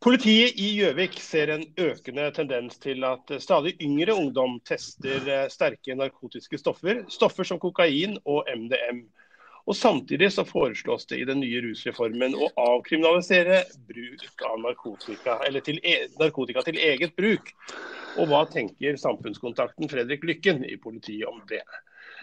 Politiet i Gjøvik ser en økende tendens til at stadig yngre ungdom tester eh, sterke narkotiske stoffer, stoffer som kokain og MDM. Og Samtidig så foreslås det i den nye rusreformen å avkriminalisere bruk av narkotika, eller til e narkotika til eget bruk. Og Hva tenker samfunnskontakten Fredrik Lykken i politiet om det?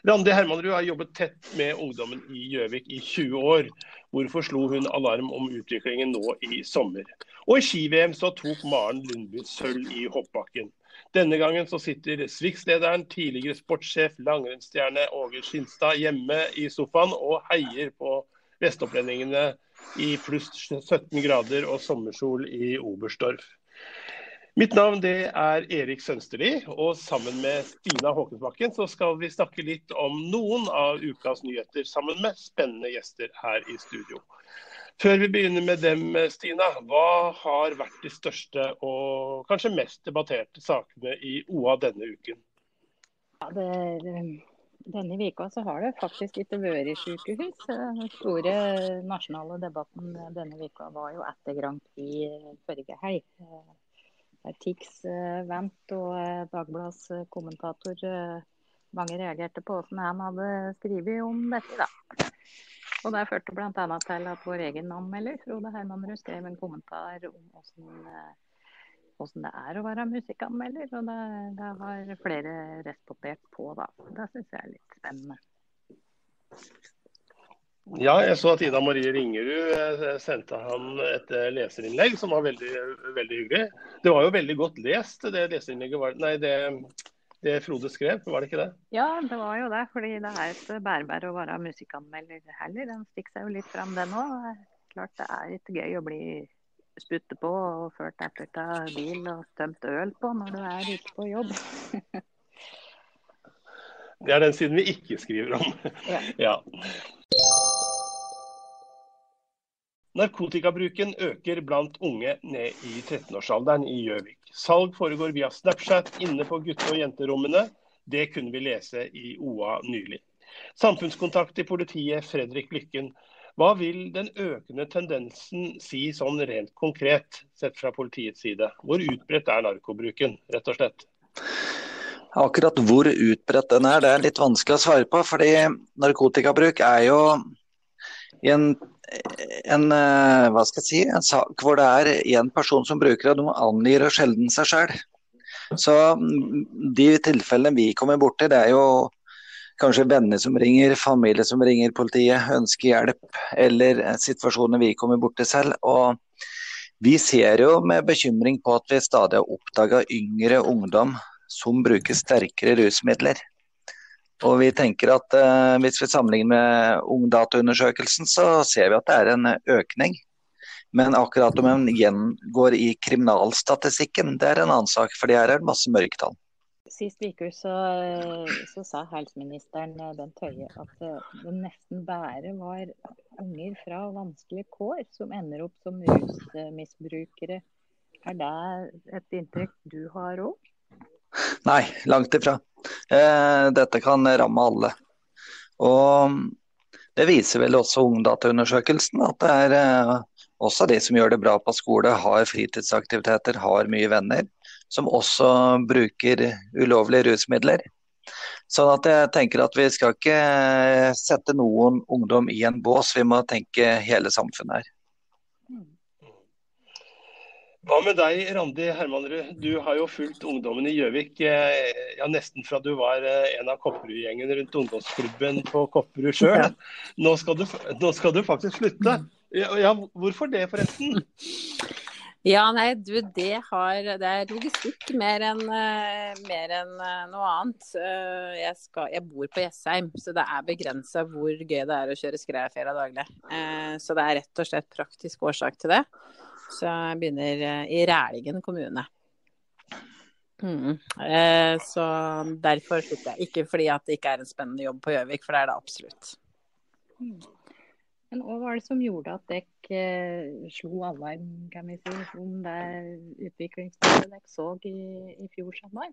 Randi Hermanrud har jobbet tett med ungdommen i Gjøvik i 20 år. Hvorfor slo hun alarm om utviklingen nå i sommer? Og i ski-VM så tok Maren Lundby sølv i hoppbakken. Denne gangen så sitter Swix-lederen, tidligere sportssjef, langrennsstjerne Åge Skinstad hjemme i sofaen og heier på vestopplendingene i pluss 17 grader og sommersol i Oberstdorf. Mitt navn det er Erik Sønsterli, og sammen med Stina Håkensbakken så skal vi snakke litt om noen av ukas nyheter sammen med spennende gjester her i studio. Før vi begynner med dem, Stina, hva har vært de største og kanskje mest debatterte sakene i OA denne uken? Ja, det, denne vika så har det faktisk ikke vært sykehus. Den store nasjonale debatten denne vika var jo etter Grand Prix forrige helg. Tix vant og Dagbladets kommentator mange reagerte på hvordan han hadde skrevet om dette. da. Og Det førte bl.a. til at vår egen anmelder Frode Hermanrud skrev en kommentar om hvordan, hvordan det er å være musikkanmelder. Og det, det har flere respondert på. da. Det syns jeg er litt spennende. Ja, jeg så at Ida Marie Ringerud sendte han et leserinnlegg som var veldig, veldig hyggelig. Det var jo veldig godt lest, det leserinnlegget. Var, nei, det, det Frode skrev, var det ikke det? Ja, det var jo det. Fordi det er et bærebær å være musikkanmelder heller. Den stikker seg jo litt fram, den òg. Klart det er litt gøy å bli spytte på og ført etter av bil og tømt øl på når du er ute på jobb. det er den siden vi ikke skriver om. Ja. ja. Narkotikabruken øker blant unge ned i 13-årsalderen i Gjøvik. Salg foregår via Snapchat inne på gutte- og jenterommene. Det kunne vi lese i OA nylig. Samfunnskontakt i politiet, Fredrik Lykken. Hva vil den økende tendensen si sånn rent konkret, sett fra politiets side? Hvor utbredt er narkobruken, rett og slett? Akkurat hvor utbredt den er, det er litt vanskelig å svare på. fordi narkotikabruk er jo i en, en, hva skal jeg si, en sak hvor det er én person som bruker det, og de angir sjelden seg sjøl. Så de tilfellene vi kommer borti, det er jo kanskje venner som ringer, familie som ringer politiet, ønsker hjelp, eller situasjoner vi kommer borti selv. Og vi ser jo med bekymring på at vi stadig har oppdaga yngre ungdom som bruker sterkere rusmidler. Og vi tenker at eh, Hvis vi sammenligner med Ungdataundersøkelsen, så ser vi at det er en økning. Men akkurat om en gjengår i kriminalstatistikken, det er en annen sak. For her er det masse mørketall. Sist uke så, så, sa helseministeren Bent Høie at det nesten bare var unger fra vanskelige kår som ender opp som rusmisbrukere. Er det et inntrykk du har òg? Nei, langt ifra. Eh, dette kan ramme alle. Og det viser vel også Ungdataundersøkelsen, at det er eh, også de som gjør det bra på skole, har fritidsaktiviteter, har mye venner, som også bruker ulovlige rusmidler. Sånn at jeg tenker at vi skal ikke sette noen ungdom i en bås, vi må tenke hele samfunnet her. Hva med deg, Randi Hermanrud? Du har jo fulgt ungdommen i Gjøvik ja, nesten fra du var en av Kopperud-gjengen rundt ungdomsklubben på Kopperud sjøl. Nå, nå, skal du faktisk slutte. Ja, ja, hvorfor det, forresten? Ja, nei, du, det, har, det er logistikk mer enn uh, mer enn noe annet. Jeg, skal, jeg, bor på Jessheim, så det er begrensa hvor gøy det er å kjøre skredfjella daglig. så det er rett og slett praktisk årsak til det. Så jeg begynner i Rælingen kommune. Mm. så derfor slutter jeg. Ikke fordi at det ikke er en spennende jobb på Gjøvik, for det er det absolutt. Mm. Men hva var det som gjorde at dere eh, slo alarm kan vi si, om det utviklingsstedet dere så i, i fjor sommer?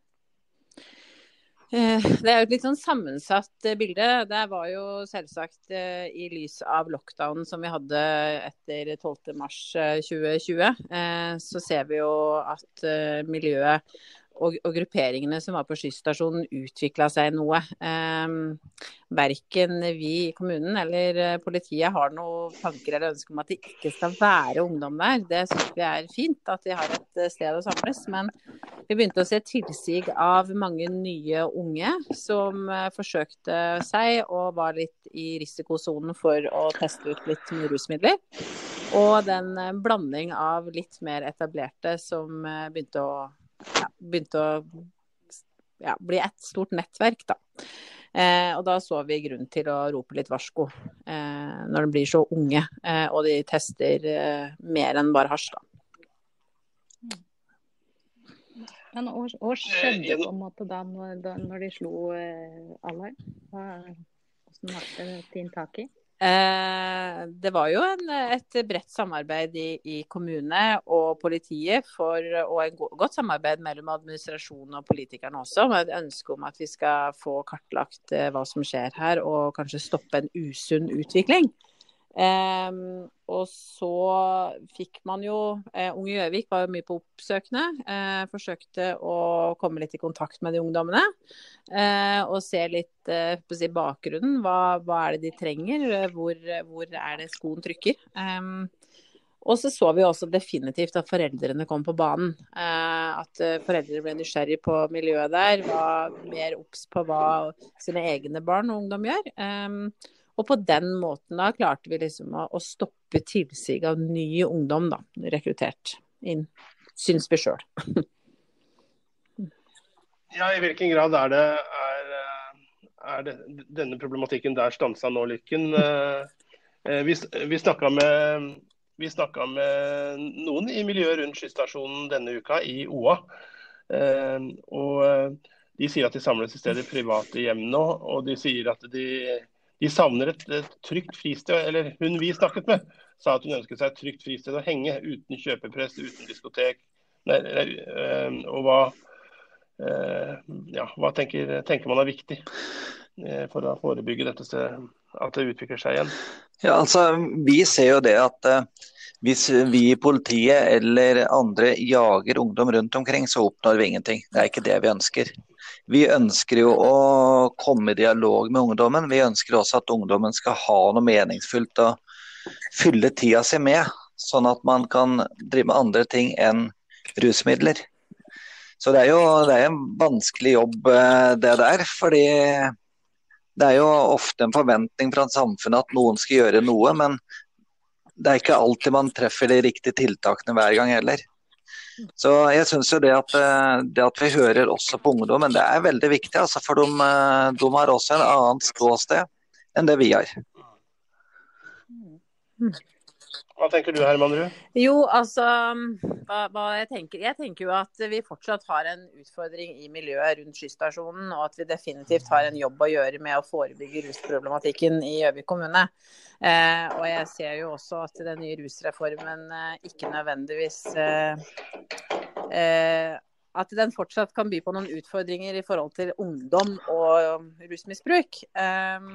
Eh, det er jo et litt sånn sammensatt eh, bilde. Det var jo selvsagt i lys av lockdownen som vi hadde etter 12.3.2020. Så ser vi jo at miljøet og, og, grupperingene som var på skysstasjonen utvikla seg noe. Eh, verken vi i kommunen eller eh, politiet har noen tanker eller ønsker om at det ikke skal være ungdom der. Det syns vi er fint at de har et eh, sted å samles. Men vi begynte å se tilsig av mange nye unge som uh, forsøkte seg og var litt i risikosonen for å teste ut litt rusmidler. Og den blanding av litt mer etablerte som begynte å ja, begynte å ja, bli et stort nettverk, da. Eh, og da så vi grunn til å rope litt varsko eh, når de blir så unge eh, og de tester eh, mer enn bare hasj, da. Men hva skjedde på en måte da når, når de slo eh, alarm? Hvordan ble det tatt tak i? Eh, det var jo en, et bredt samarbeid i, i, kommune og politiet, for, og et godt samarbeid mellom administrasjonen og politikerne også, med et ønske om at vi skal få kartlagt eh, hva som skjer her, og kanskje stoppe en usunn utvikling. Um, og så fikk man jo eh, Unge Gjøvik var jo mye på oppsøkende. Eh, forsøkte å komme litt i kontakt med de ungdommene. Eh, og se litt på si, bakgrunnen. Hva, hva, er det de trenger? Hvor, hvor er det skoen trykker? Um, og så så vi også definitivt at foreldrene kom på banen. at foreldre ble nysgjerrig på miljøet der. Var mer obs på hva sine egne barn og ungdom gjør. Um, og på den måten da klarte vi liksom å, å stoppe tilsig av ny ungdom da, rekruttert inn, syns vi sjøl. ja, i hvilken grad er det, er, er det denne problematikken der stansa nå, Lykken? Eh, eh, vi, vi snakka med, med, noen i miljøet rundt skysstasjonen denne uka, i OA. Eh, og de sier at de samles i stedet private hjem nå, og de sier at de de savner et, et, trygt fristed. Eller hun vi snakket med, sa at hun ønsket seg et trygt fristed å henge uten kjøpepress, uten diskotek. Nei, øh, og hva, øh, ja, hva tenker, tenker, man er viktig øh, for å forebygge dette stedet, at det utvikler seg igjen? Ja, altså, Vi ser jo det at hvis vi i politiet eller andre jager ungdom rundt omkring, så oppnår vi ingenting. Det er ikke det vi ønsker. Vi ønsker jo å komme i dialog med ungdommen. Vi ønsker også at ungdommen skal ha noe meningsfullt å fylle tida si med, sånn at man kan drive med andre ting enn rusmidler. Så det er jo det er en vanskelig jobb eh, det der. fordi det er jo ofte en forventning fra samfunnet at noen skal gjøre noe, men det er ikke alltid man treffer de riktige tiltakene hver gang heller. Så jeg syns jo det at, eh, det at, vi hører også på ungdommen, det er veldig viktig. Altså, for de, eh, de, har også en annet ståsted enn det vi har. Hva tenker du Herman Rud? Jo, altså hva, hva jeg, tenker, jeg tenker jo at vi fortsatt har en utfordring i miljøet rundt skysstasjonen, og at vi definitivt har en jobb å gjøre med å forebygge rusproblematikken i Gjøvik kommune. Eh, og jeg ser jo også at den nye rusreformen eh, ikke nødvendigvis eh, eh, At den fortsatt kan by på noen utfordringer i forhold til ungdom og rusmisbruk. Eh,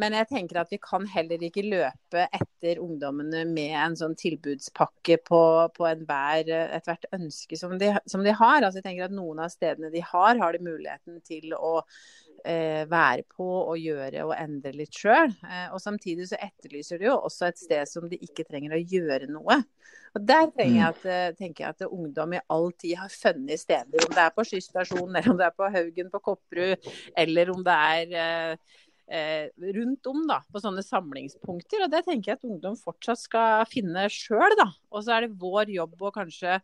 men jeg tenker at vi kan heller ikke løpe etter ungdommene med en sånn tilbudspakke på, på enhver ethvert ønske som de, som de, har. Altså jeg tenker at Noen av stedene de har, har de muligheten til å eh, være på og gjøre og endre litt sjøl. Eh, og samtidig så etterlyser de jo også et sted som de ikke trenger å gjøre noe. Og Der jeg mm. at, eh, tenker jeg at ungdom i all tid har funnet steder. Om det er på skysstasjonen, eller om det er på Haugen på Kopperud, eller om det er eh, eh, rundt om da, på sånne samlingspunkter. Og det tenker jeg at ungdom fortsatt skal finne sjøl. Og så er det vår jobb å kanskje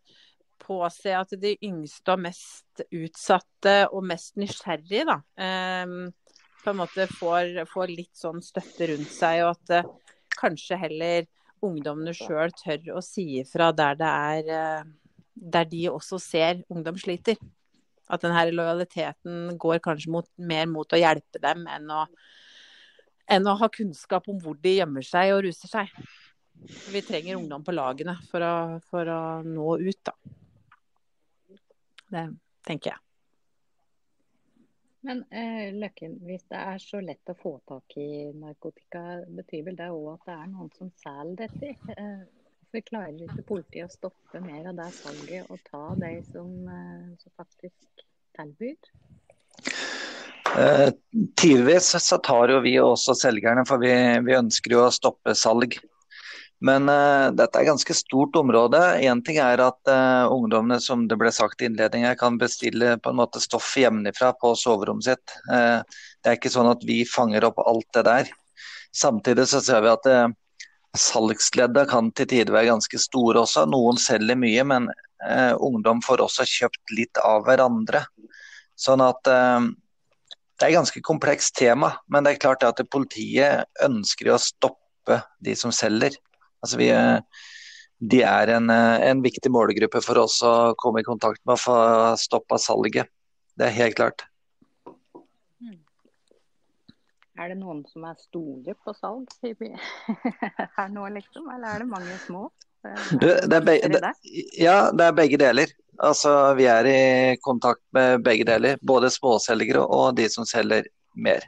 påse at de yngste og mest utsatte og mest nysgjerrige, da, eh, på en måte får, får, litt sånn støtte rundt seg, og at eh, kanskje heller ungdommene sjøl tør å si ifra der det er eh, der de også ser ungdom sliter. At denne lojaliteten går kanskje mot, mer mot å hjelpe dem enn å, enn å ha kunnskap om hvor de gjemmer seg og ruser seg. Vi trenger ungdom på lagene for å, for å nå ut, da. Det tenker jeg. Men eh, Løkken, hvis det er så lett å få tak i narkotika, betyr vel det òg at det er noen som selger dette? Eh, Hvorfor klarer ikke politiet å stoppe mer av det salget og ta de som, eh, som faktisk tilbyr? Eh, tidvis så tar jo vi også selgerne, for vi, vi ønsker jo å stoppe salg. Men uh, dette er ganske stort område. Én ting er at uh, ungdommene som det ble sagt i innledningen, kan bestille på en måte stoff hjemmefra på soverommet sitt. Uh, det er ikke sånn at vi fanger opp alt det der. Samtidig så ser vi at Salgsleddet kan til tider være ganske store også. Noen selger mye, men eh, ungdom får også kjøpt litt av hverandre. Sånn at eh, Det er et ganske komplekst tema, men det er klart at politiet ønsker å stoppe de som selger. Altså vi, eh, de er en, eh, en, viktig målgruppe for oss å komme i kontakt med og få stoppa salget. Det er helt klart. Er det noen som er store på salg her nå, liksom? Eller er det mange små? Du, det er begge, det, ja, det er begge deler. Altså, vi er i kontakt med begge deler. Både småselgere og de som selger mer.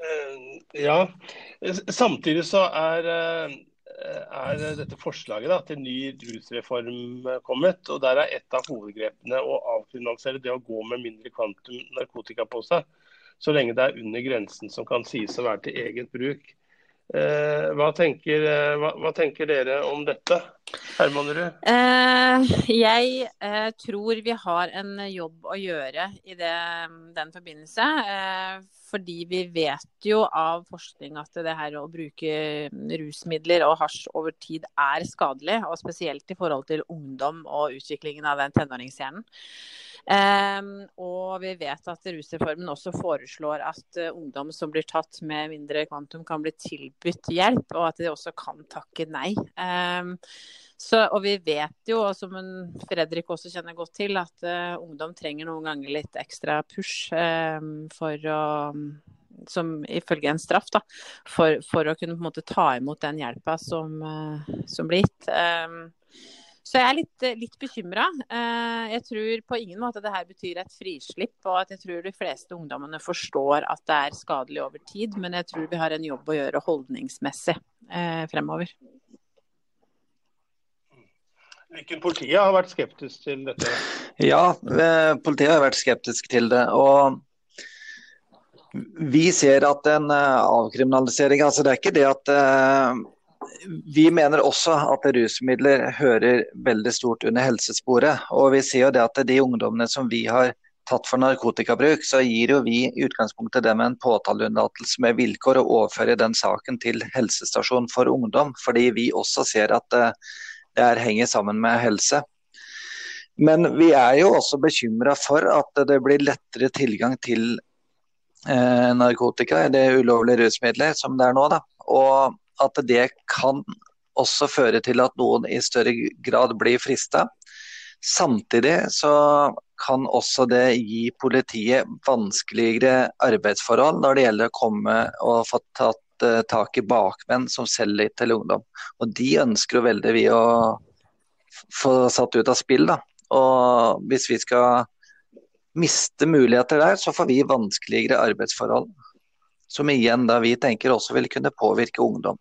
Eh, ja, samtidig så er eh, er dette forslaget da, til ny rusreform kommet. og Der er et av hovedgrepene å avkriminalisere det å gå med mindre kvantum narkotika på seg, så lenge det er under grensen som kan sies å være til eget bruk. Eh, hva, tenker, eh, hva, hva, tenker, dere om dette? Hermanerud? Eh, jeg eh, tror vi har en jobb å gjøre i det, den forbindelse. Eh, fordi vi vet jo av forskning at det her å bruke rusmidler og hasj over tid er skadelig. Og spesielt i forhold til ungdom og utviklingen av den tenåringshjernen. Um, og vi vet at rusreformen også foreslår at uh, ungdom som blir tatt med mindre kvantum, kan bli tilbudt hjelp, og at de også kan takke nei. Um, så, og vi vet jo, og som Fredrik også kjenner godt til, at uh, ungdom trenger noen ganger litt ekstra push um, for å som ifølge en straff, da, for, for å kunne måte ta imot den hjelpa som, uh, som blir gitt. Um, så jeg er litt, litt bekymra. Eh, jeg tror på ingen måte det her betyr et frislipp, og at jeg tror de fleste ungdommene forstår at det er skadelig over tid. Men jeg tror vi har en jobb å gjøre holdningsmessig eh, fremover. Hvilken politiet har vært skeptisk til dette? Ja, eh, politiet har vært skeptisk til det. og vi ser at en avkriminalisering altså Det er ikke det at vi mener også at rusmidler hører veldig stort under helsesporet. Og vi ser jo det at de ungdommene som vi har tatt for narkotikabruk, så gir jo vi i utgangspunktet dem en påtaleunnlatelse med vilkår å overføre den saken til helsestasjon for ungdom, fordi vi også ser at det, det her henger sammen med helse. Men vi er jo også bekymra for at det blir lettere tilgang til eh, narkotika, det ulovlige rusmidler, som det er nå. da. Og at det kan også føre til at noen i større grad blir frista. Samtidig så kan også det gi politiet vanskeligere arbeidsforhold når det gjelder å komme og få tatt uh, tak i bakmenn som selger til ungdom. Og De ønsker jo veldig vi å få satt ut av spill. da. Og Hvis vi skal miste muligheter der, så får vi vanskeligere arbeidsforhold. Som igjen da vi tenker også vil kunne påvirke ungdom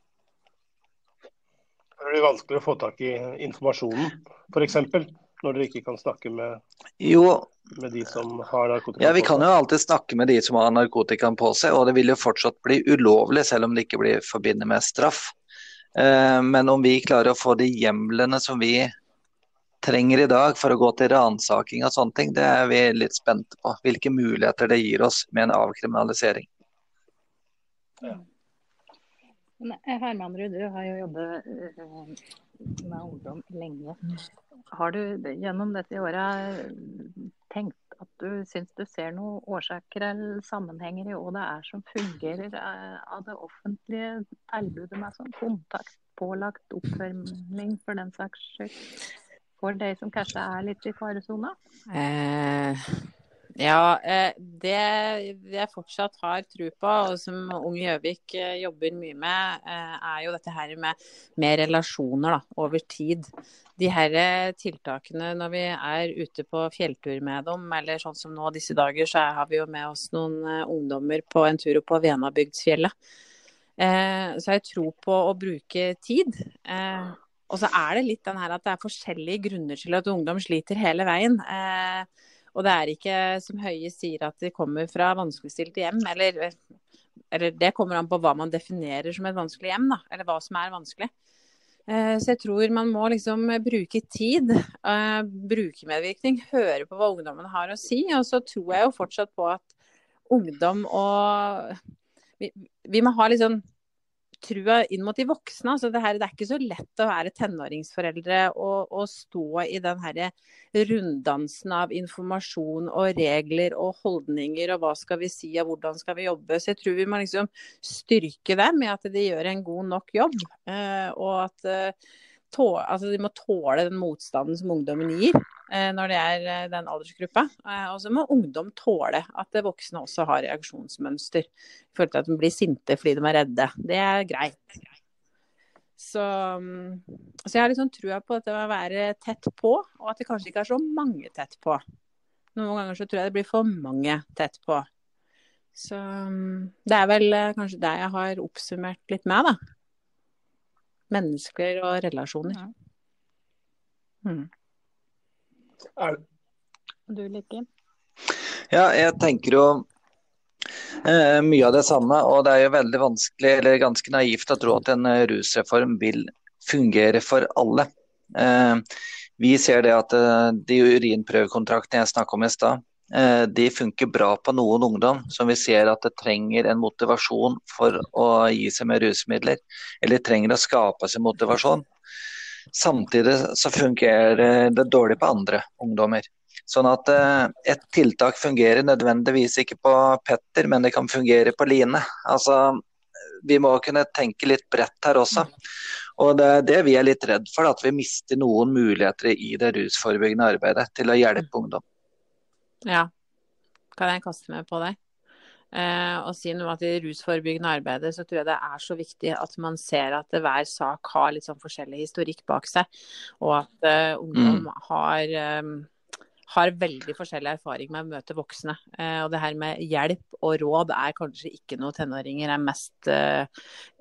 det blir vanskelig å få tak i informasjonen, f.eks. Når dere ikke kan snakke med, jo, med de som har narkotika ja, Vi kan jo alltid snakke med de som har narkotikaen på seg, og det vil jo fortsatt bli ulovlig, selv om det ikke blir forbundet med straff. Eh, men om vi klarer å få de hjemlene som vi trenger i dag for å gå til ransaking og sånne ting, det er vi litt spente på. Hvilke muligheter det gir oss med en avkriminalisering. Ja. Eh, Hermanrud, du har jo jobbet eh, med ungdom lenge. Har du gjennom dette året tenkt at du syns du ser noen årsaker eller sammenhenger i hva det er som fungerer eh, av det offentlige tilbudet med sånn kontakt, pålagt oppfølging for den saks skyld, for de som kanskje er litt i faresona? Eh, ja, eh, det jeg fortsatt har tro på, og som Ung Gjøvik eh, jobber mye med, eh, er jo dette her med, med relasjoner da, over tid. De her tiltakene når vi er ute på fjelltur med dem, eller sånn som nå disse dager, så har vi jo med oss noen ungdommer på en tur opp på Venabygdsfjellet. Så jeg tror på å bruke tid. Og så er det litt den her at det er forskjellige grunner til at ungdom sliter hele veien. Og det er ikke som Høie sier at de kommer fra vanskeligstilte hjem, eller, eller, det kommer an på hva man definerer som et vanskelig hjem, da, eller hva som er vanskelig. Eh, så jeg tror man må liksom bruke tid, bruke brukermedvirkning, høre på hva ungdommen har å si. Og så tror jeg jo fortsatt på at ungdom og Vi, vi må ha litt sånn trua inn mot de voksne. Altså det, her, det, er ikke så lett å være tenåringsforeldre og, og stå i den her runddansen av informasjon og regler og holdninger og hva skal vi si og hvordan skal vi jobbe. Så jeg tror vi må liksom styrke dem med at de gjør en god nok jobb. Eh, og at eh, tåle, altså de må tåle den motstanden som ungdommen gir eh, når det er eh, den aldersgruppa. Eh, og så må ungdom tåle at voksne også har reaksjonsmønster. I forhold til at de blir sinte fordi de er redde. Det er greit. Så, mm, så jeg har liksom trua på at det å være tett på, og at det kanskje ikke er så mange tett på. Noen ganger så tror jeg det blir for mange tett på. Så mm, det er vel kanskje det jeg har oppsummert litt med, da mennesker og relasjoner. Mm. Er du Lykke? Ja, jeg tenker jo eh, mye av det samme. Og det er jo veldig vanskelig, eller ganske naivt, å tro at en eh, rusreform vil fungere for alle. Eh, vi ser det at de urinprøvekontraktene jeg snakka om i stad, de funker bra på noen ungdom som vi ser at det trenger en motivasjon for å gi seg med rusmidler, eller trenger å skape seg motivasjon. Samtidig så fungerer det dårlig på andre ungdommer. Sånn at eh, et tiltak fungerer nødvendigvis ikke på Petter, men det kan fungere på Line. Altså, vi må kunne tenke litt bredt her også. Og det er det vi er litt redd for, at vi mister noen muligheter i det rusforebyggende arbeidet til å hjelpe ungdom. Ja. Kan jeg kaste meg på deg? Eh, og si noe at I rusforebyggende arbeidet så tror jeg det er så viktig at man ser at hver sak har litt sånn forskjellig historikk bak seg. Og at eh, ungdom mm. har, eh, har, veldig forskjellig erfaring med å møte voksne. Eh, og det her med hjelp og råd er kanskje ikke noe tenåringer er mest eh,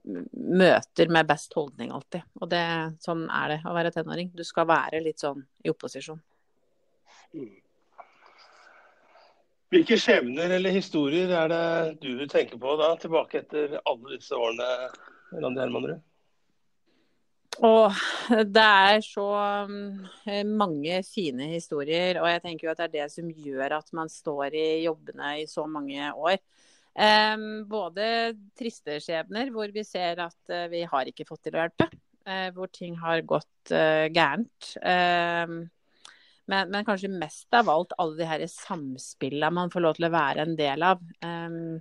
møter med best holdning alltid. Og det, sånn er det å være tenåring. Du skal være litt sånn i opposisjon. Mm. Hvilke skjebner eller historier er det du tenker på da, tilbake etter alle disse årene, Randi Hermanrud? Og det er så um, mange fine historier, og jeg tenker jo at det er det som gjør at man står i jobbene i så mange år. Både triste skjebner, hvor vi ser at uh, vi har ikke fått til å hjelpe. Uh, hvor ting har gått uh, gærent. Men, men, kanskje mest av alt alle de her samspillene man får lov til å være en del av. Um,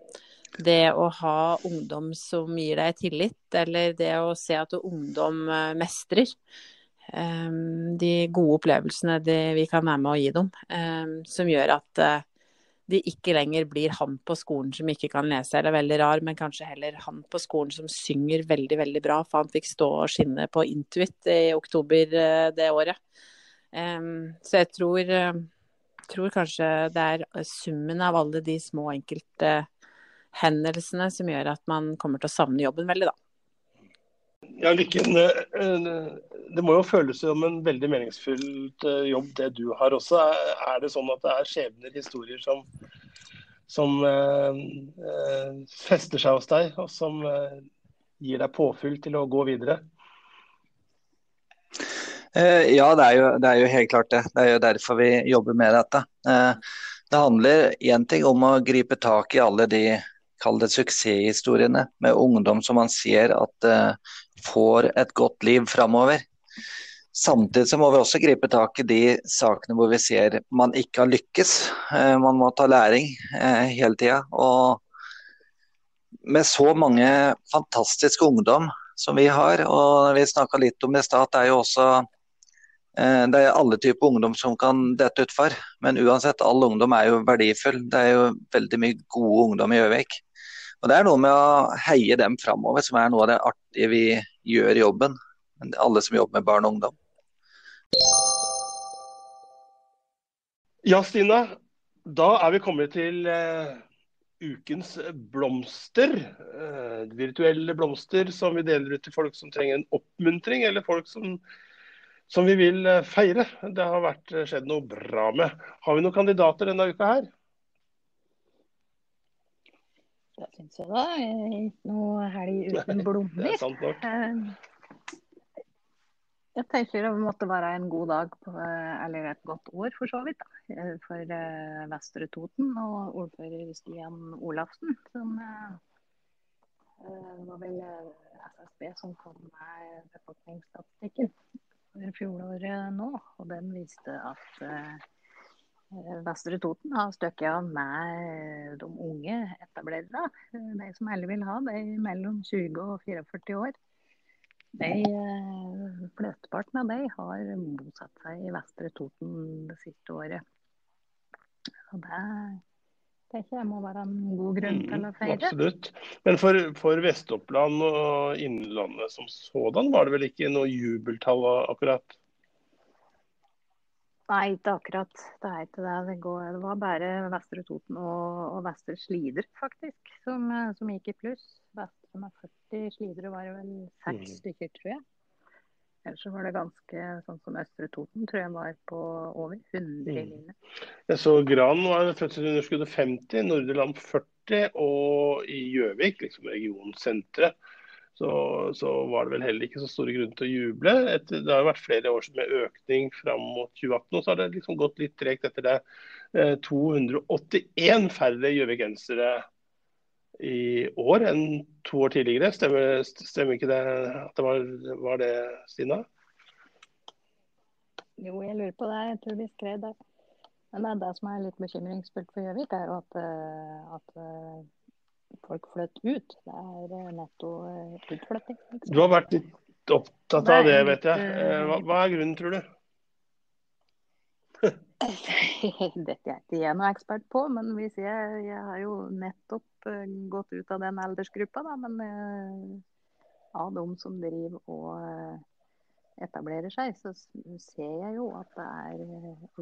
det å ha ungdom som gir deg tillit, eller det å se at ungdom uh, mestrer. Um, de gode opplevelsene de, vi kan være med å gi dem, um, som gjør at uh, de ikke lenger blir han på skolen som ikke kan lese eller er veldig rar, men kanskje heller han på skolen som synger veldig, veldig bra. For han fikk stå og skinne på Intuit i oktober uh, det året. Så jeg tror, tror, kanskje det er summen av alle de små enkelte hendelsene som gjør at man kommer til å savne jobben veldig, da. Ja, Lykken, eh, det må jo føles som en veldig meningsfullt eh, jobb det du har også. Er det sånn at det er skjebner, historier som, som eh, fester seg hos deg, og som eh, gir deg påfyll til å gå videre? Eh, ja, det er, jo, det er, jo, helt klart det. Det er jo derfor vi jobber med dette. Eh, det handler én ting om å gripe tak i alle de kall det suksesshistoriene med ungdom som man ser at uh, får et godt liv framover. Samtidig så må vi også gripe tak i de sakene hvor vi ser man ikke har lykkes. Man må ta læring hele tida. Og med så mange fantastiske ungdom som vi har, og vi snakka litt om det i stad, det er jo også Eh, det er alle typer ungdom som kan dette utfor, men uansett, all ungdom er jo verdifull. Det er jo veldig mye gode ungdom i Gjøvik. Og Det er noe med å heie dem framover som er noe av det artige vi gjør i jobben. Alle som jobber med barn og ungdom. Ja, Stina. Da er vi kommet til uh, ukens blomster. Uh, virtuelle blomster som vi deler ut til folk som trenger en oppmuntring, eller folk som som vi vil eh, feire. Det har vært, eh, skjedd noe bra med. Har vi noen kandidater denne uka her? Det syns jeg da. Ikke noe helg uten blomster. Det er sant nok. Eh, jeg tenker det måtte være en god dag, på, eller et godt år for så vidt, da, for Vestre Toten og ordfører Stian Olafsen. Som det var vel SSB som kom med befolkningsstatistikken fjoråret nå, og den viste at uh, Vestre Toten har støkket av med de unge etablerere. De som heller vil ha, de mellom 20 og 44 år. De, uh, Flesteparten av de har bosatt seg i Vestre Toten det siste året. Og det tenker jeg må være en god grunn til å feire. Mm, absolutt. Men for, for Vest-Oppland og Innlandet som sådan, var det vel ikke noe jubeltall akkurat? Nei, ikke akkurat. Det er ikke det. Det, går, det var bare Vestre Toten og, og Vestre Slider faktisk som, som, gikk i pluss. Vestre med 40 slidere var det vel seks mm. stykker, tror jeg. Ellers så var det ganske sånn som Østre Toten, tror jeg var på over 100 mm. linjer. Jeg så Gran var fødselsunderskuddet 50, Norderland 40, og i Gjøvik, liksom regionsenteret, så, så, var det vel heller ikke så store grunner til å juble. Etter, det har vært flere år med økning fram mot 2018, og så har det liksom gått litt tregt etter det. 281 eh, færre gjøvikensere i år enn to år tidligere. Stemmer, stemmer ikke det at det var, var, det, Stina? Jo, jeg lurer på det. Jeg tror vi skrev det. Men det, er det som er litt bekymringsfullt for Gjøvik, er jo at, eh, at, eh, folk flytter ut. Det er eh, netto utflytting. Du har vært litt opptatt av det, det vet jeg. Hva, hva er grunnen, tror du? Dette er ikke jeg noe ekspert på, men hvis jeg, jeg har jo nettopp uh, gått ut av den aldersgruppa, da. Men uh, av de som driver og uh, etablerer seg, så ser jeg jo at det er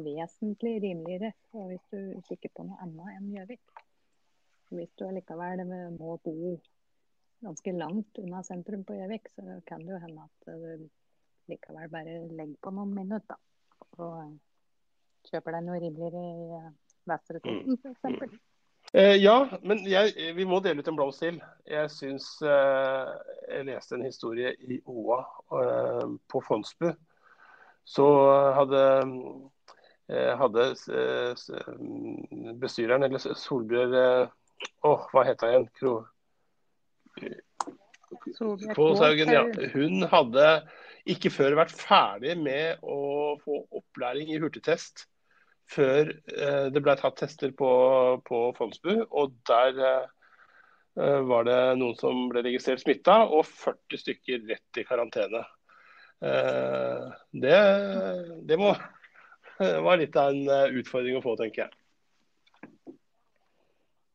vesentlig rimeligere hvis du kikker på noe annet enn Gjøvik. Hvis du likevel må bo ganske langt unna sentrum på Gjøvik, så kan det jo hende at du likevel bare legger på noen minutter. Og, kjøper deg noe rimeligere i eh, Vestre Toten f.eks. Mm. Eh, ja, men jeg, vi må dele ut en blomst til. Jeg syns eh, Jeg leste en historie i OA eh, på Fondsbu. Så hadde, eh, hadde eh, bestyreren, eller Solbjørg Å, oh, hva het hun igjen? Kro... Pålshaugen, ja. Hun hadde ikke før vært ferdig med å få opplæring i hurtigtest før eh, det ble tatt tester på, på Fondsbu. Og der eh, var det noen som ble registrert smitta, og 40 stykker rett i karantene. Eh, det, det må, var litt av en utfordring å få, tenker jeg.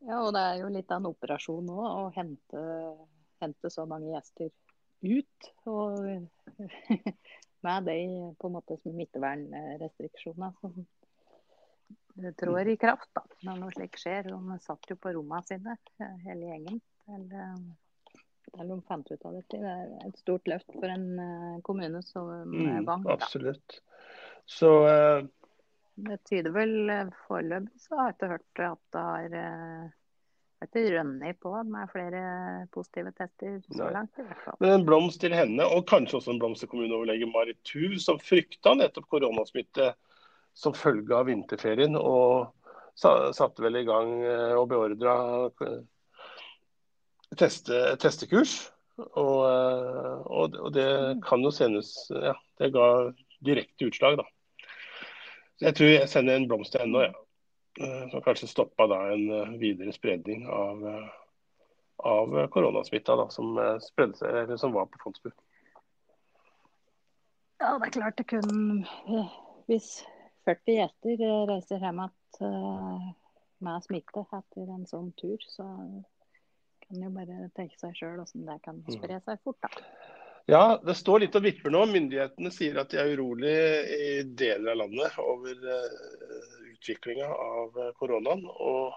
Ja, og det er jo litt av en operasjon nå å hente, hente så mange gjester ut. Og med de på en måte smittevernrestriksjonene som trår i kraft da, når noe slikt skjer. De satt jo på rommene sine, hele gjengen. Til, de fant ut av dette. Det er et stort løft for en eh, kommune som mm, Vang. Absolutt. Så uh... Det tyder vel eh, foreløpig så har jeg ikke hørt at det har ikke rønnet på med flere positive tester så Nei. langt, i hvert fall. Men en blomst til henne, og kanskje også en blomst til kommuneoverlege Marit Thuv, som frykta nettopp koronasmitte som følge av vinterferien. Og satte vel i gang eh, og beordra eh, teste, testekurs. Eh, og, og det kan jo sendes Ja, det ga direkte utslag, da. Så jeg tror jeg sender en blomst til henne jeg. ja. Som kanskje stoppa da en videre spredning av, av koronasmitta da, som, spredde eller som var på Fondsbu. Ja, det er klart det kun eh, Hvis 40 gjester eh, reiser hjem igjen eh, med smitte etter en sånn tur, så kan jo bare tenke seg sjøl hvordan det kan spre seg fort. da. Ja, det står litt og vipper nå. Myndighetene sier at de er urolige i deler av landet over uh, utviklinga av eh, koronaen. Og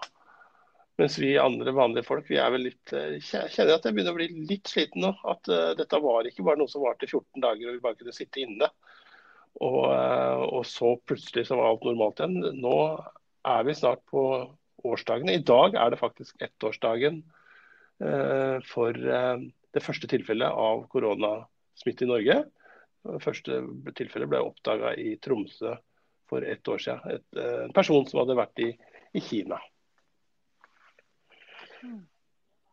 mens vi andre vanlige folk vi er vel litt, eh, kjenner at jeg begynner å bli litt sliten nå. At eh, dette var ikke bare noe som varte i 14 dager og vi bare kunne sitte inne. Og, eh, og så plutselig så var alt normalt igjen. Nå er vi snart på årsdagene. I dag er det faktisk ettårsdagen eh, for eh, det første tilfellet av koronasmitte i Norge. Det første tilfellet ble oppdaga i Tromsø for ett år siden. Et, eh, en person som hadde vært i, i Kina.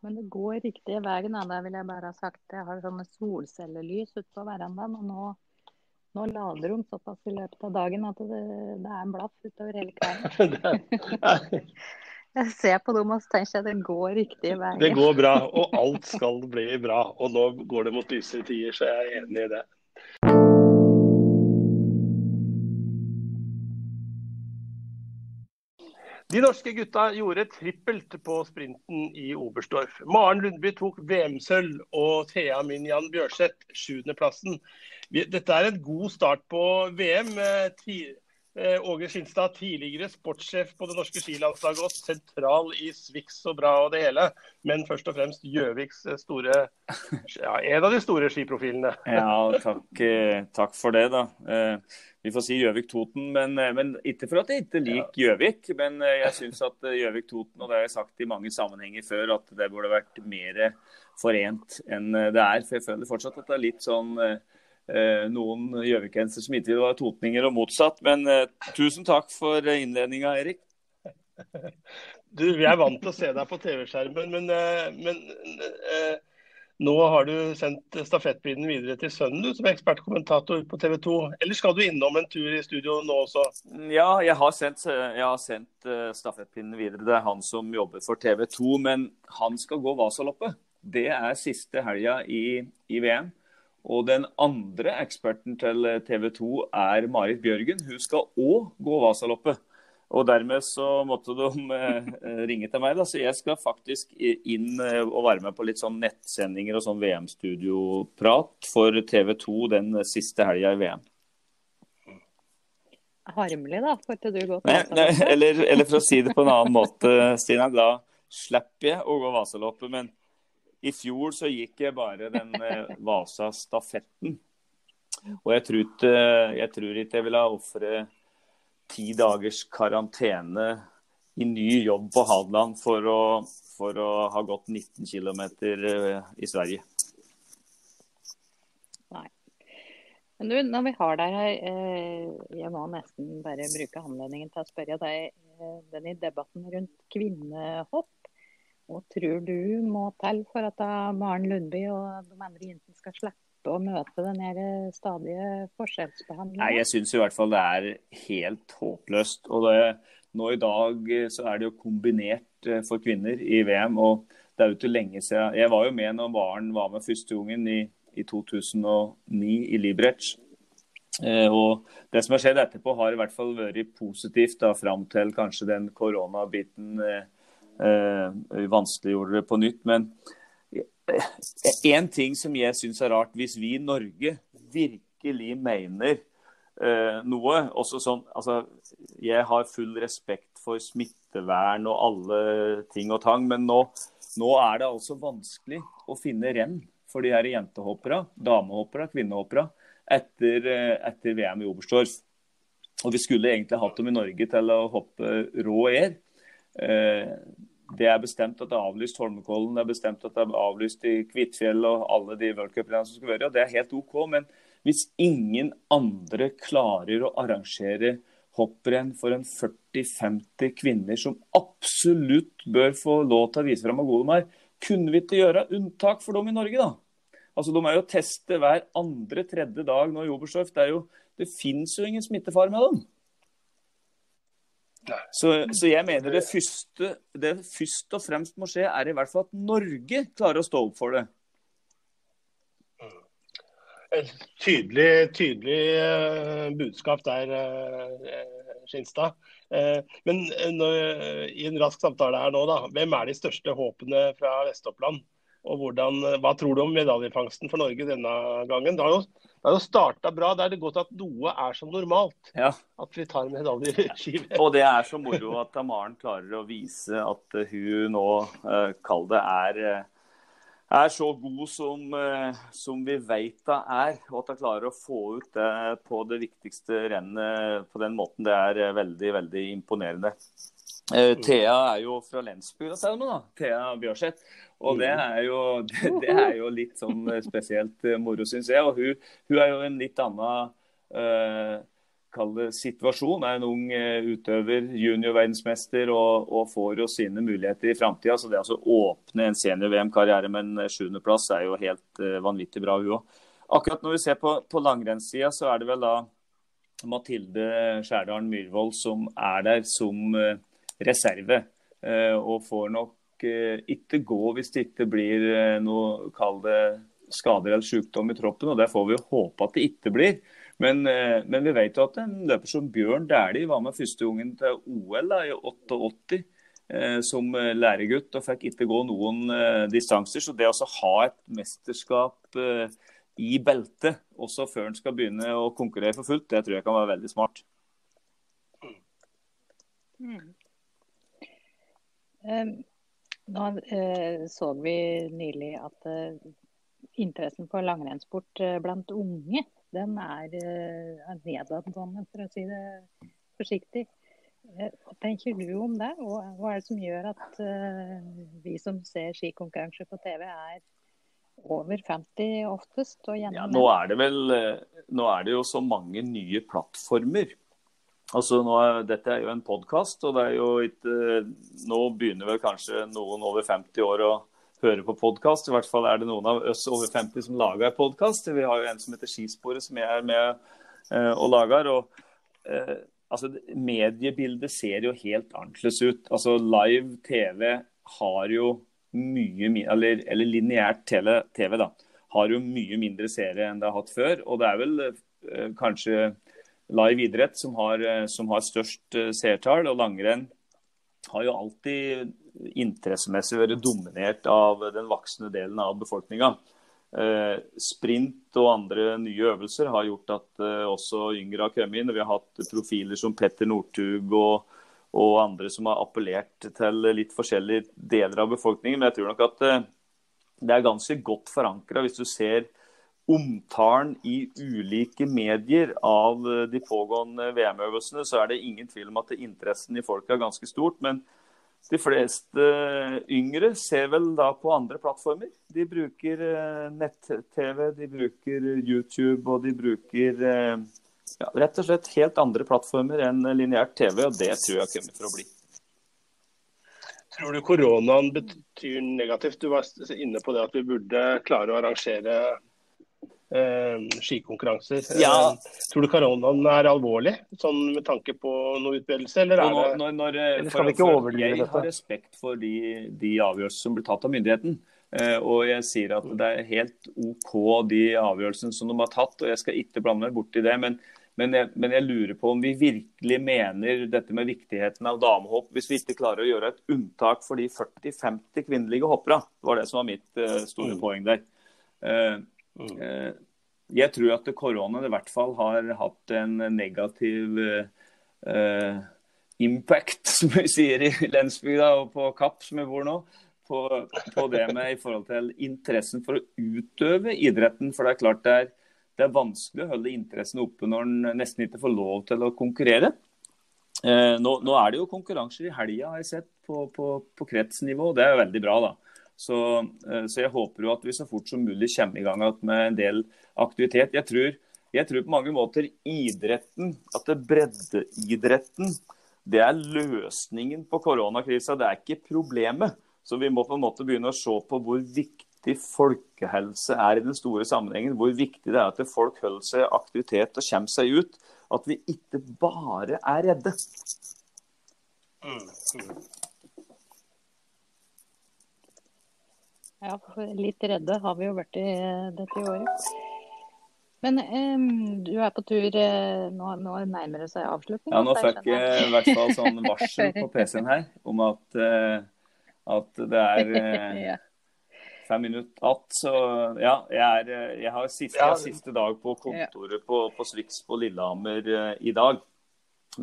Men det går riktig veien, da, vil jeg bare ha sagt. Jeg har sånne solcellelys ute på verandaen, og nå, nå lader de såpass i løpet av dagen at det, det er blaff utover hele kvelden. Jeg ser på dem og tenker at det går riktig veien. det går bra, og alt skal bli bra. Og nå går det mot lysere tider, så jeg er enig i det. De norske gutta gjorde trippelt på sprinten i Oberstdorf. Maren Lundby tok VM-sølv, og Thea Minjan Bjørseth sjuendeplassen. Dette er en god start på VM. Eh, Åge Skinstad, tidligere sportssjef på det norske skilandslaget og sentral i Swix og bra og det hele. Men først og fremst Gjøviks eh, store ja, En av de store skiprofilene. Ja, takk, eh, takk for det, da. Vi får si Gjøvik-Toten, men, men ikke for at jeg ikke liker Gjøvik. Men eh, jeg syns at Gjøvik-Toten, og det har jeg sagt i mange sammenhenger før, at det burde vært mer forent enn det er. For jeg føler fortsatt at det er litt sånn noen gjøvikensere som ikke vil være totninger, og motsatt. Men eh, tusen takk for innledninga, Erik. Du, vi er vant til å se deg på TV-skjermen, men, eh, men eh, nå har du sendt stafettpinnen videre til sønnen du, som er ekspertkommentator på TV 2. Eller skal du innom en tur i studio nå også? Ja, jeg har sendt, jeg har sendt eh, stafettpinnen videre. Det er han som jobber for TV 2. Men han skal gå Vasaloppet. Det er siste helga i, i VM. Og den andre eksperten til TV 2 er Marit Bjørgen. Hun skal òg gå Vasaloppet. Og dermed så måtte de eh, ringe til meg. da, Så jeg skal faktisk inn eh, og være med på litt sånn nettsendinger og sånn VM-studioprat for TV 2 den siste helga i VM. Harmelig, da. Får ikke du gått Vasaloppet? eller, eller for å si det på en annen måte, Stina. Da slipper jeg å gå Vasaloppet. Men i fjor så gikk jeg bare den eh, Vasa-stafetten. Og jeg tror, ikke, jeg tror ikke jeg ville ofre ti dagers karantene i ny jobb på Hadeland for å, for å ha gått 19 km i Sverige. Men du, når vi har deg her, eh, jeg må nesten bare bruke anledningen til å spørre deg eh, den i debatten rundt kvinnehopp. Hva tror du må til for at Maren Lundby og de andre jentene skal slippe å møte den stadige forskjellsbehandlingen? Nei, Jeg syns i hvert fall det er helt håpløst. Og det, nå i dag eh, så er det jo kombinert eh, for kvinner i VM. og det er jo ikke lenge siden. Jeg var jo med når Maren var med første gangen i, i 2009 i Liberec. Eh, og Det som har skjedd etterpå, har i hvert fall vært positivt da, fram til kanskje den koronabiten eh, vanskeliggjorde det på nytt. Men en ting som jeg syns er rart, hvis vi i Norge virkelig mener eh, noe også sånn, altså, Jeg har full respekt for smittevern og alle ting og tang, men nå, nå er det altså vanskelig å finne renn for de her jentehoppere, damehoppere, kvinnehoppere etter, eh, etter VM i Oberstdorf. Og vi skulle egentlig hatt dem i Norge til å hoppe rå air. Eh, det er bestemt at det er avlyst Holmenkollen, det er bestemt at det er avlyst i Kvitfjell og alle de worldcupene som skal være. og Det er helt OK. Men hvis ingen andre klarer å arrangere hopprenn for en 40-50 kvinner som absolutt bør få lov til å vise fram hvor gode de er, kunne vi ikke gjøre unntak for dem i Norge, da? Altså, De er jo testet hver andre-tredje dag nå i Oberstdorf. Det, jo, det fins jo ingen smittefare med dem. Så, så, jeg mener det første det først og fremst må skje, er i hvert fall at Norge klarer å stå opp for det. Et tydelig, tydelig uh, budskap der, uh, Skinstad. Uh, men i en rask samtale her nå, da. Hvem er de største håpene fra Vest-Oppland? Og hvordan, hva tror du om medaljefangsten for Norge denne gangen? Det har jo, det har jo starta bra. Da er det godt at noe er som normalt. Ja. At vi tar medaljeskiver. Og det er så moro at Maren klarer å vise at hun nå, eh, kall det, er, eh, er så god som, eh, som vi vet hun er. Og at hun klarer å få ut det på det viktigste rennet på den måten, det er veldig, veldig imponerende. Uh, Thea er jo fra Lensbygda. Thea Bjørseth. Og det er, jo, det, det er jo litt sånn spesielt uh, moro, syns jeg. Og hun, hun, er jo en litt annen uh, situasjon. Er en ung utøver, junior-verdensmester, og, og, får jo sine muligheter i framtida. Så det å åpne en senior-VM-karriere med en sjuendeplass er jo helt vanvittig bra, hun òg. Akkurat når vi ser på, på langrennssida, så er det vel da Mathilde Skjærdalen Myhrvold som er der som reserve. Eh, og får nok eh, ikke gå hvis det ikke blir eh, noe, kall det skader eller sykdom i troppen. og Det får vi jo håpe at det ikke blir. Men, men vi vet jo at en løper som Bjørn Dæhlie var med første gangen til OL da, i 88 eh, som læregutt og fikk ikke gå noen eh, distanser. Så det å ha et mesterskap eh, i beltet også før en skal begynne å konkurrere for fullt, det tror jeg kan være veldig smart. Mm. Nå eh, så vi nylig at eh, interessen for langrennssport eh, blant unge den er, er nedadgående, for å si det forsiktig. Hva tenker du om det? Og hva er det som gjør at vi som ser skikonkurranser på TV, er over 50 oftest? ja, nå er det vel nå er det jo så mange nye plattformer Altså, nå dette er jo en podkast, og det er jo ikke Nå begynner vel kanskje noen over 50 år å høre på podkast. I hvert fall er det noen av oss over 50 som lager podkast. Vi har jo en som heter Skisporet, som jeg er med eh, og lager. og eh, altså, Mediebildet ser jo helt annerledes ut. Altså, Live TV har jo mye Eller, eller lineært TV, da, har jo mye mindre seere enn det har hatt før. Og det er vel eh, kanskje live idrett som har, eh, som har størst eh, seertall. Og langrenn har jo alltid interessemessig vært dominert av den voksne delen av befolkninga. Eh, sprint og andre nye øvelser har gjort at også yngre har kommet inn. Vi har hatt profiler som Petter Northug og, og, andre som har appellert til litt forskjellige deler av befolkningen. Men jeg tror nok at det er ganske godt forankra hvis du ser omtalen i ulike medier av eh, de pågående VM-øvelsene, så er det ingen tvil om at interessen i folk er ganske stort. Men de fleste yngre ser vel da på andre plattformer. De bruker eh, nett-TV, de bruker YouTube og de bruker eh, ja, rett og slett helt andre plattformer enn lineært TV, og det tror jeg kommer for å bli. Tror du koronaen betyr negativt? Du var inne på det at vi burde klare å arrangere skikonkurranser. Ja. Eh, tror du koronaen er alvorlig, sånn med tanke på noe utbredelse, eller, er det, når, når, eh, eller skal vi ikke overdrive dette? Jeg har respekt for de, de avgjørelser som blir tatt av myndigheten. Eh, og jeg sier at det er helt OK de avgjørelsene som de har tatt, og jeg skal ikke blande meg bort i det. men men jeg, men jeg, lurer på om vi virkelig mener dette med viktigheten av damehopp hvis vi ikke klarer å gjøre et unntak for de 40-50 kvinnelige hoppere. Det var det som var mitt uh, store mm. poeng der. Uh, Mm. Eh, jeg tror at koronaen i hvert fall har hatt en negativ uh, impact, som vi sier i Lensbygda og på Kapp, som vi bor nå. På, på, det med i forhold til interessen for å utøve idretten. For det er klart det er, det er vanskelig å holde interessen oppe når en nesten ikke får lov til å konkurrere. Eh, nå, nå, er det jo konkurranser i helga, har jeg sett, på, på, på kretsnivå. Det er jo veldig bra, da. Så, eh, så, jeg håper jo at vi så fort som mulig kommer i gang med en del aktivitet. Jeg tror, jeg tror på mange måter idretten, at det breddeidretten, det er løsningen på koronakrisa. Det er ikke problemet. Så vi må på en måte begynne å se på hvor viktig folkehelse er i den store sammenhengen. Hvor viktig det er at folk holder seg aktivitet og kommer seg ut. At vi ikke bare er redde. Mm, Ja, litt redde har vi jo vært i dette året. Men um, du er på tur uh, nå, nå, nærmer det seg avslutning? Ja, nå fikk jeg i hvert fall sånn varsel på PC-en her om at, uh, at det er uh, fem minutter att. Så ja, jeg, er, jeg har siste, jeg har siste dag på kontoret på, på Swix på Lillehammer i dag.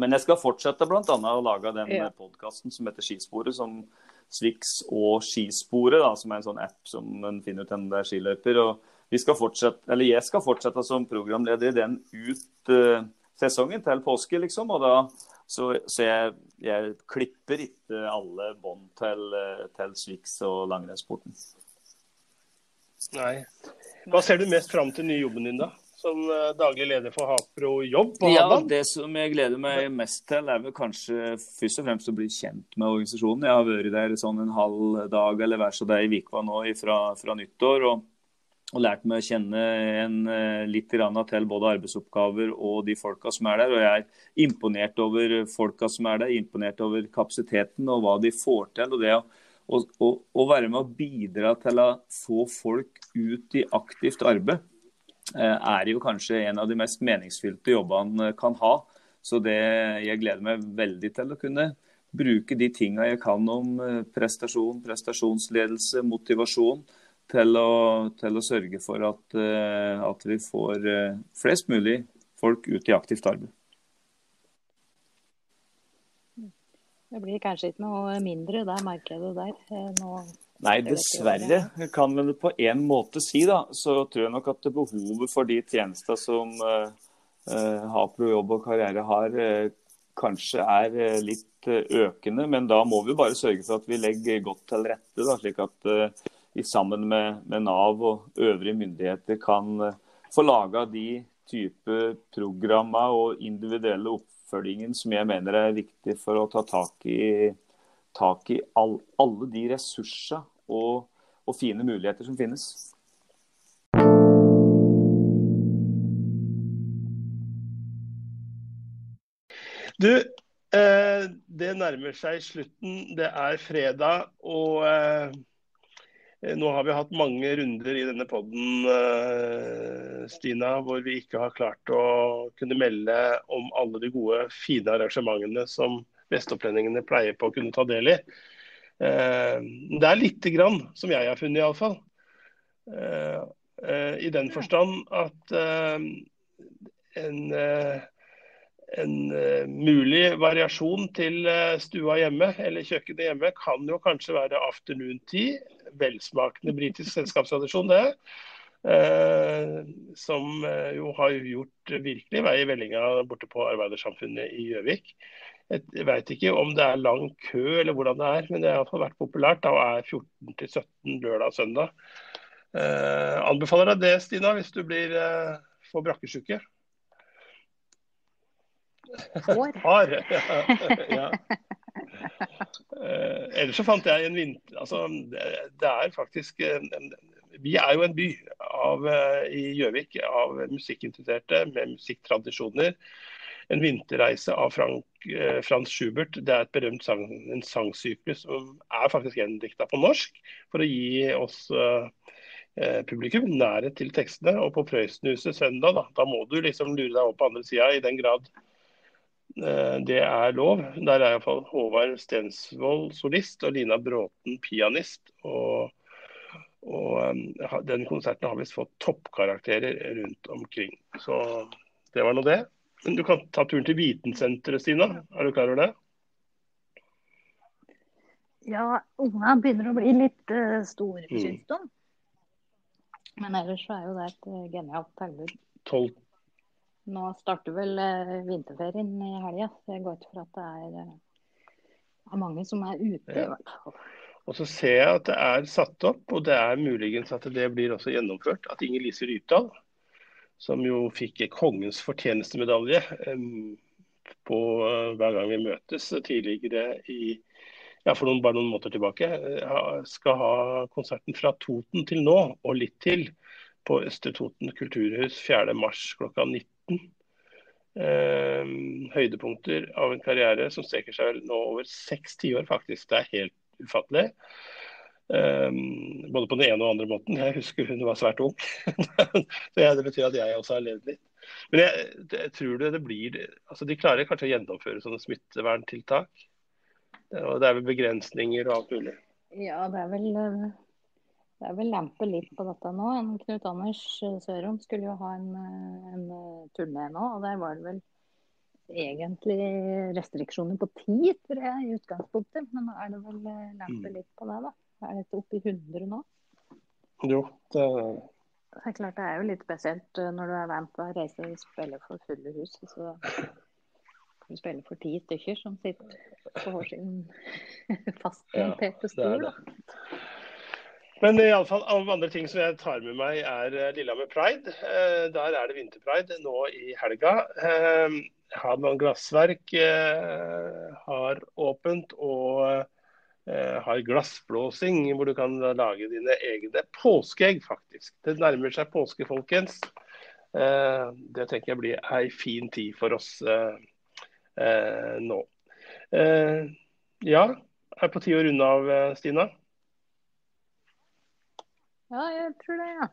Men jeg skal fortsette bl.a. å lage den ja. podkasten som heter Skisporet, som Swix og Skisporet, da, som er en sånn app som en finner ut hvem det er skiløyper. og vi skal fortsette, eller Jeg skal fortsette som programleder i den ut uh, sesongen til påske, liksom. og da så, så jeg, jeg, klipper ikke alle bånd til, uh, til Swix og langrennssporten. Nei. Hva ser du mest fram til nye jobben din, da? Som eh, daglig leder for Hapro Jobb på ja, Det som jeg gleder meg mest til, er vel kanskje først og fremst å bli kjent med organisasjonen. Jeg har vært der sånn en halv dag eller hver så dag i Vikva nå fra, fra nyttår. og, og lært meg å kjenne en, eh, litt til både arbeidsoppgaver og de folka som er der. Og jeg er imponert over folka som er der, imponert over kapasiteten og hva de får til. og det å å, å, å være med å bidra til å få folk ut i aktivt arbeid. Eh, er jo kanskje en av de mest meningsfylte jobbene kan ha. Så det, jeg gleder meg veldig til å kunne bruke de tinga jeg kan om eh, prestasjon, prestasjonsledelse, motivasjon, til å, til å sørge for at, eh, at, vi får flest mulig folk ut i aktivt arbeid. Det blir kanskje ikke noe mindre, det markedet der. Nå Nei, dessverre kan vi på en måte si. da, Så tror jeg nok at behovet for de tjenester som uh, Hapro jobb og karriere har, uh, kanskje er uh, litt økende. Men da må vi bare sørge for at vi legger godt til rette, da, slik at vi sammen med, med, Nav og øvrige myndigheter kan få laga de type programmer og individuelle oppfølgingen som jeg mener er viktig for å ta tak i tak i all, alle de ressurser og, og fine muligheter som finnes. Du, eh, det nærmer seg slutten. Det er fredag. Og eh, nå har vi hatt mange runder i denne poden, eh, Stina, hvor vi ikke har klart å kunne melde om alle de gode, fine arrangementene som vestopplendingene pleier på å kunne ta del i. Eh, det er lite grann, som jeg har funnet iallfall. Uh, uh, I den forstand at en, en mulig variasjon til stua hjemme eller kjøkkenet hjemme kan jo kanskje være afternoon tea. Velsmakende britisk selskapstradisjon, det. som jo har gjort virkelig vei i vellinga borte på Arbeidersamfunnet i Gjøvik. Jeg veit ikke om det er lang kø eller hvordan det er, men det har iallfall vært populært. Da er 14 til 17 lørdag og søndag. Eh, anbefaler deg det, Stina, hvis du blir eh, får brakkesjuke. Får. Har. ja. Eh, ellers så fant jeg en vinter... Altså, det, det er faktisk en, Vi er jo en by av, eh, i Gjøvik av musikkinteresserte med musikktradisjoner en vinterreise av Frank, eh, Frans Schubert. Det er et berømt sang, en sangsyklus som er faktisk gjendikta på norsk, for å gi oss eh, eh, publikum nærhet til tekstene. Og på Prøysenhuset søndag, da, da må du liksom lure deg opp på andre sida, i den grad eh, det er lov. Der er iallfall Håvard Stensvold solist og Lina Bråten pianist. og og um, Den konserten har visst fått toppkarakterer rundt omkring. Så det var nå det. Men du kan ta turen til Vitensenteret, Stina. Er du klar over det? Ja, unga begynner å bli litt uh, store, mm. syns de. Men ellers så er jo det et uh, genialt tilbud. Nå starter vel uh, vinterferien i helga. Jeg går ut fra at det er, uh, mange som er ute, i Ja. hvert fall. Og så ser jeg at det er satt opp, og det er muligens at det blir også gjennomført, at Inger Lise Rypdal, som jo fikk kongens fortjenestemedalje på eh, hver gang vi møtes tidligere i ja, for noen, bare noen måneder tilbake, eh, skal ha konserten fra Toten til nå, og litt til, på Østre Toten kulturhus 4.3 klokka 19. Eh, høydepunkter av en karriere som strekker seg nå over seks tiår, faktisk. Det er helt ufattelig. Eh, både på den ene og den andre måten. Jeg husker hun var svært ung. Så Det betyr at jeg også har levd litt. Men jeg, jeg tror det, det blir altså De klarer kanskje å gjennomføre sånne smitteverntiltak. Og det er vel begrensninger og alt mulig. Ja, det er vel det er vel lempe litt på dette nå. En Knut Anders eh, Sørum skulle jo ha en, eh, en eh, turné nå, og der var det vel egentlig restriksjoner på tid, tror jeg, i utgangspunktet. Men nå er det vel lempe Mm. litt på det, da. Er dette oppe i 100 nå? Jo, det, Det er klart det er jo litt spesielt eh, når du er vant til å reise og spille for fulle hus. og Så kan du spille for ti stykker som sitter på hver sin fastmonterte det er stol. det. Men i alle fall, av andre ting som jeg tar med meg, er eh, Lillehammer Pride. Eh, Der er det vinterpride nå i helga. Hadeland Glassverk eh, har åpent og har glassblåsing, hvor du kan lage dine egne påskeegg, faktisk. Det nærmer seg påske, folkens. Eh, Det tenker jeg blir ei fin tid for oss eh, eh, nå. Eh, Ja, er på tide å runde av, eh, Stina? Ja, jeg tror det, ja.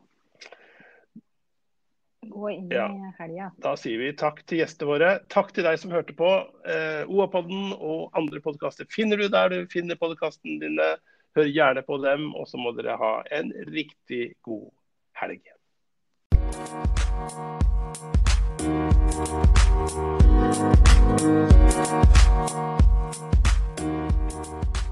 Gå inn Ja. i helga. Da sier vi takk til gjestene våre. Takk til deg som hørte på. Eh, OA-podden og andre podkaster finner du der du finner podkastene dine. Hør gjerne på dem, og så må dere ha en riktig god helg. Thank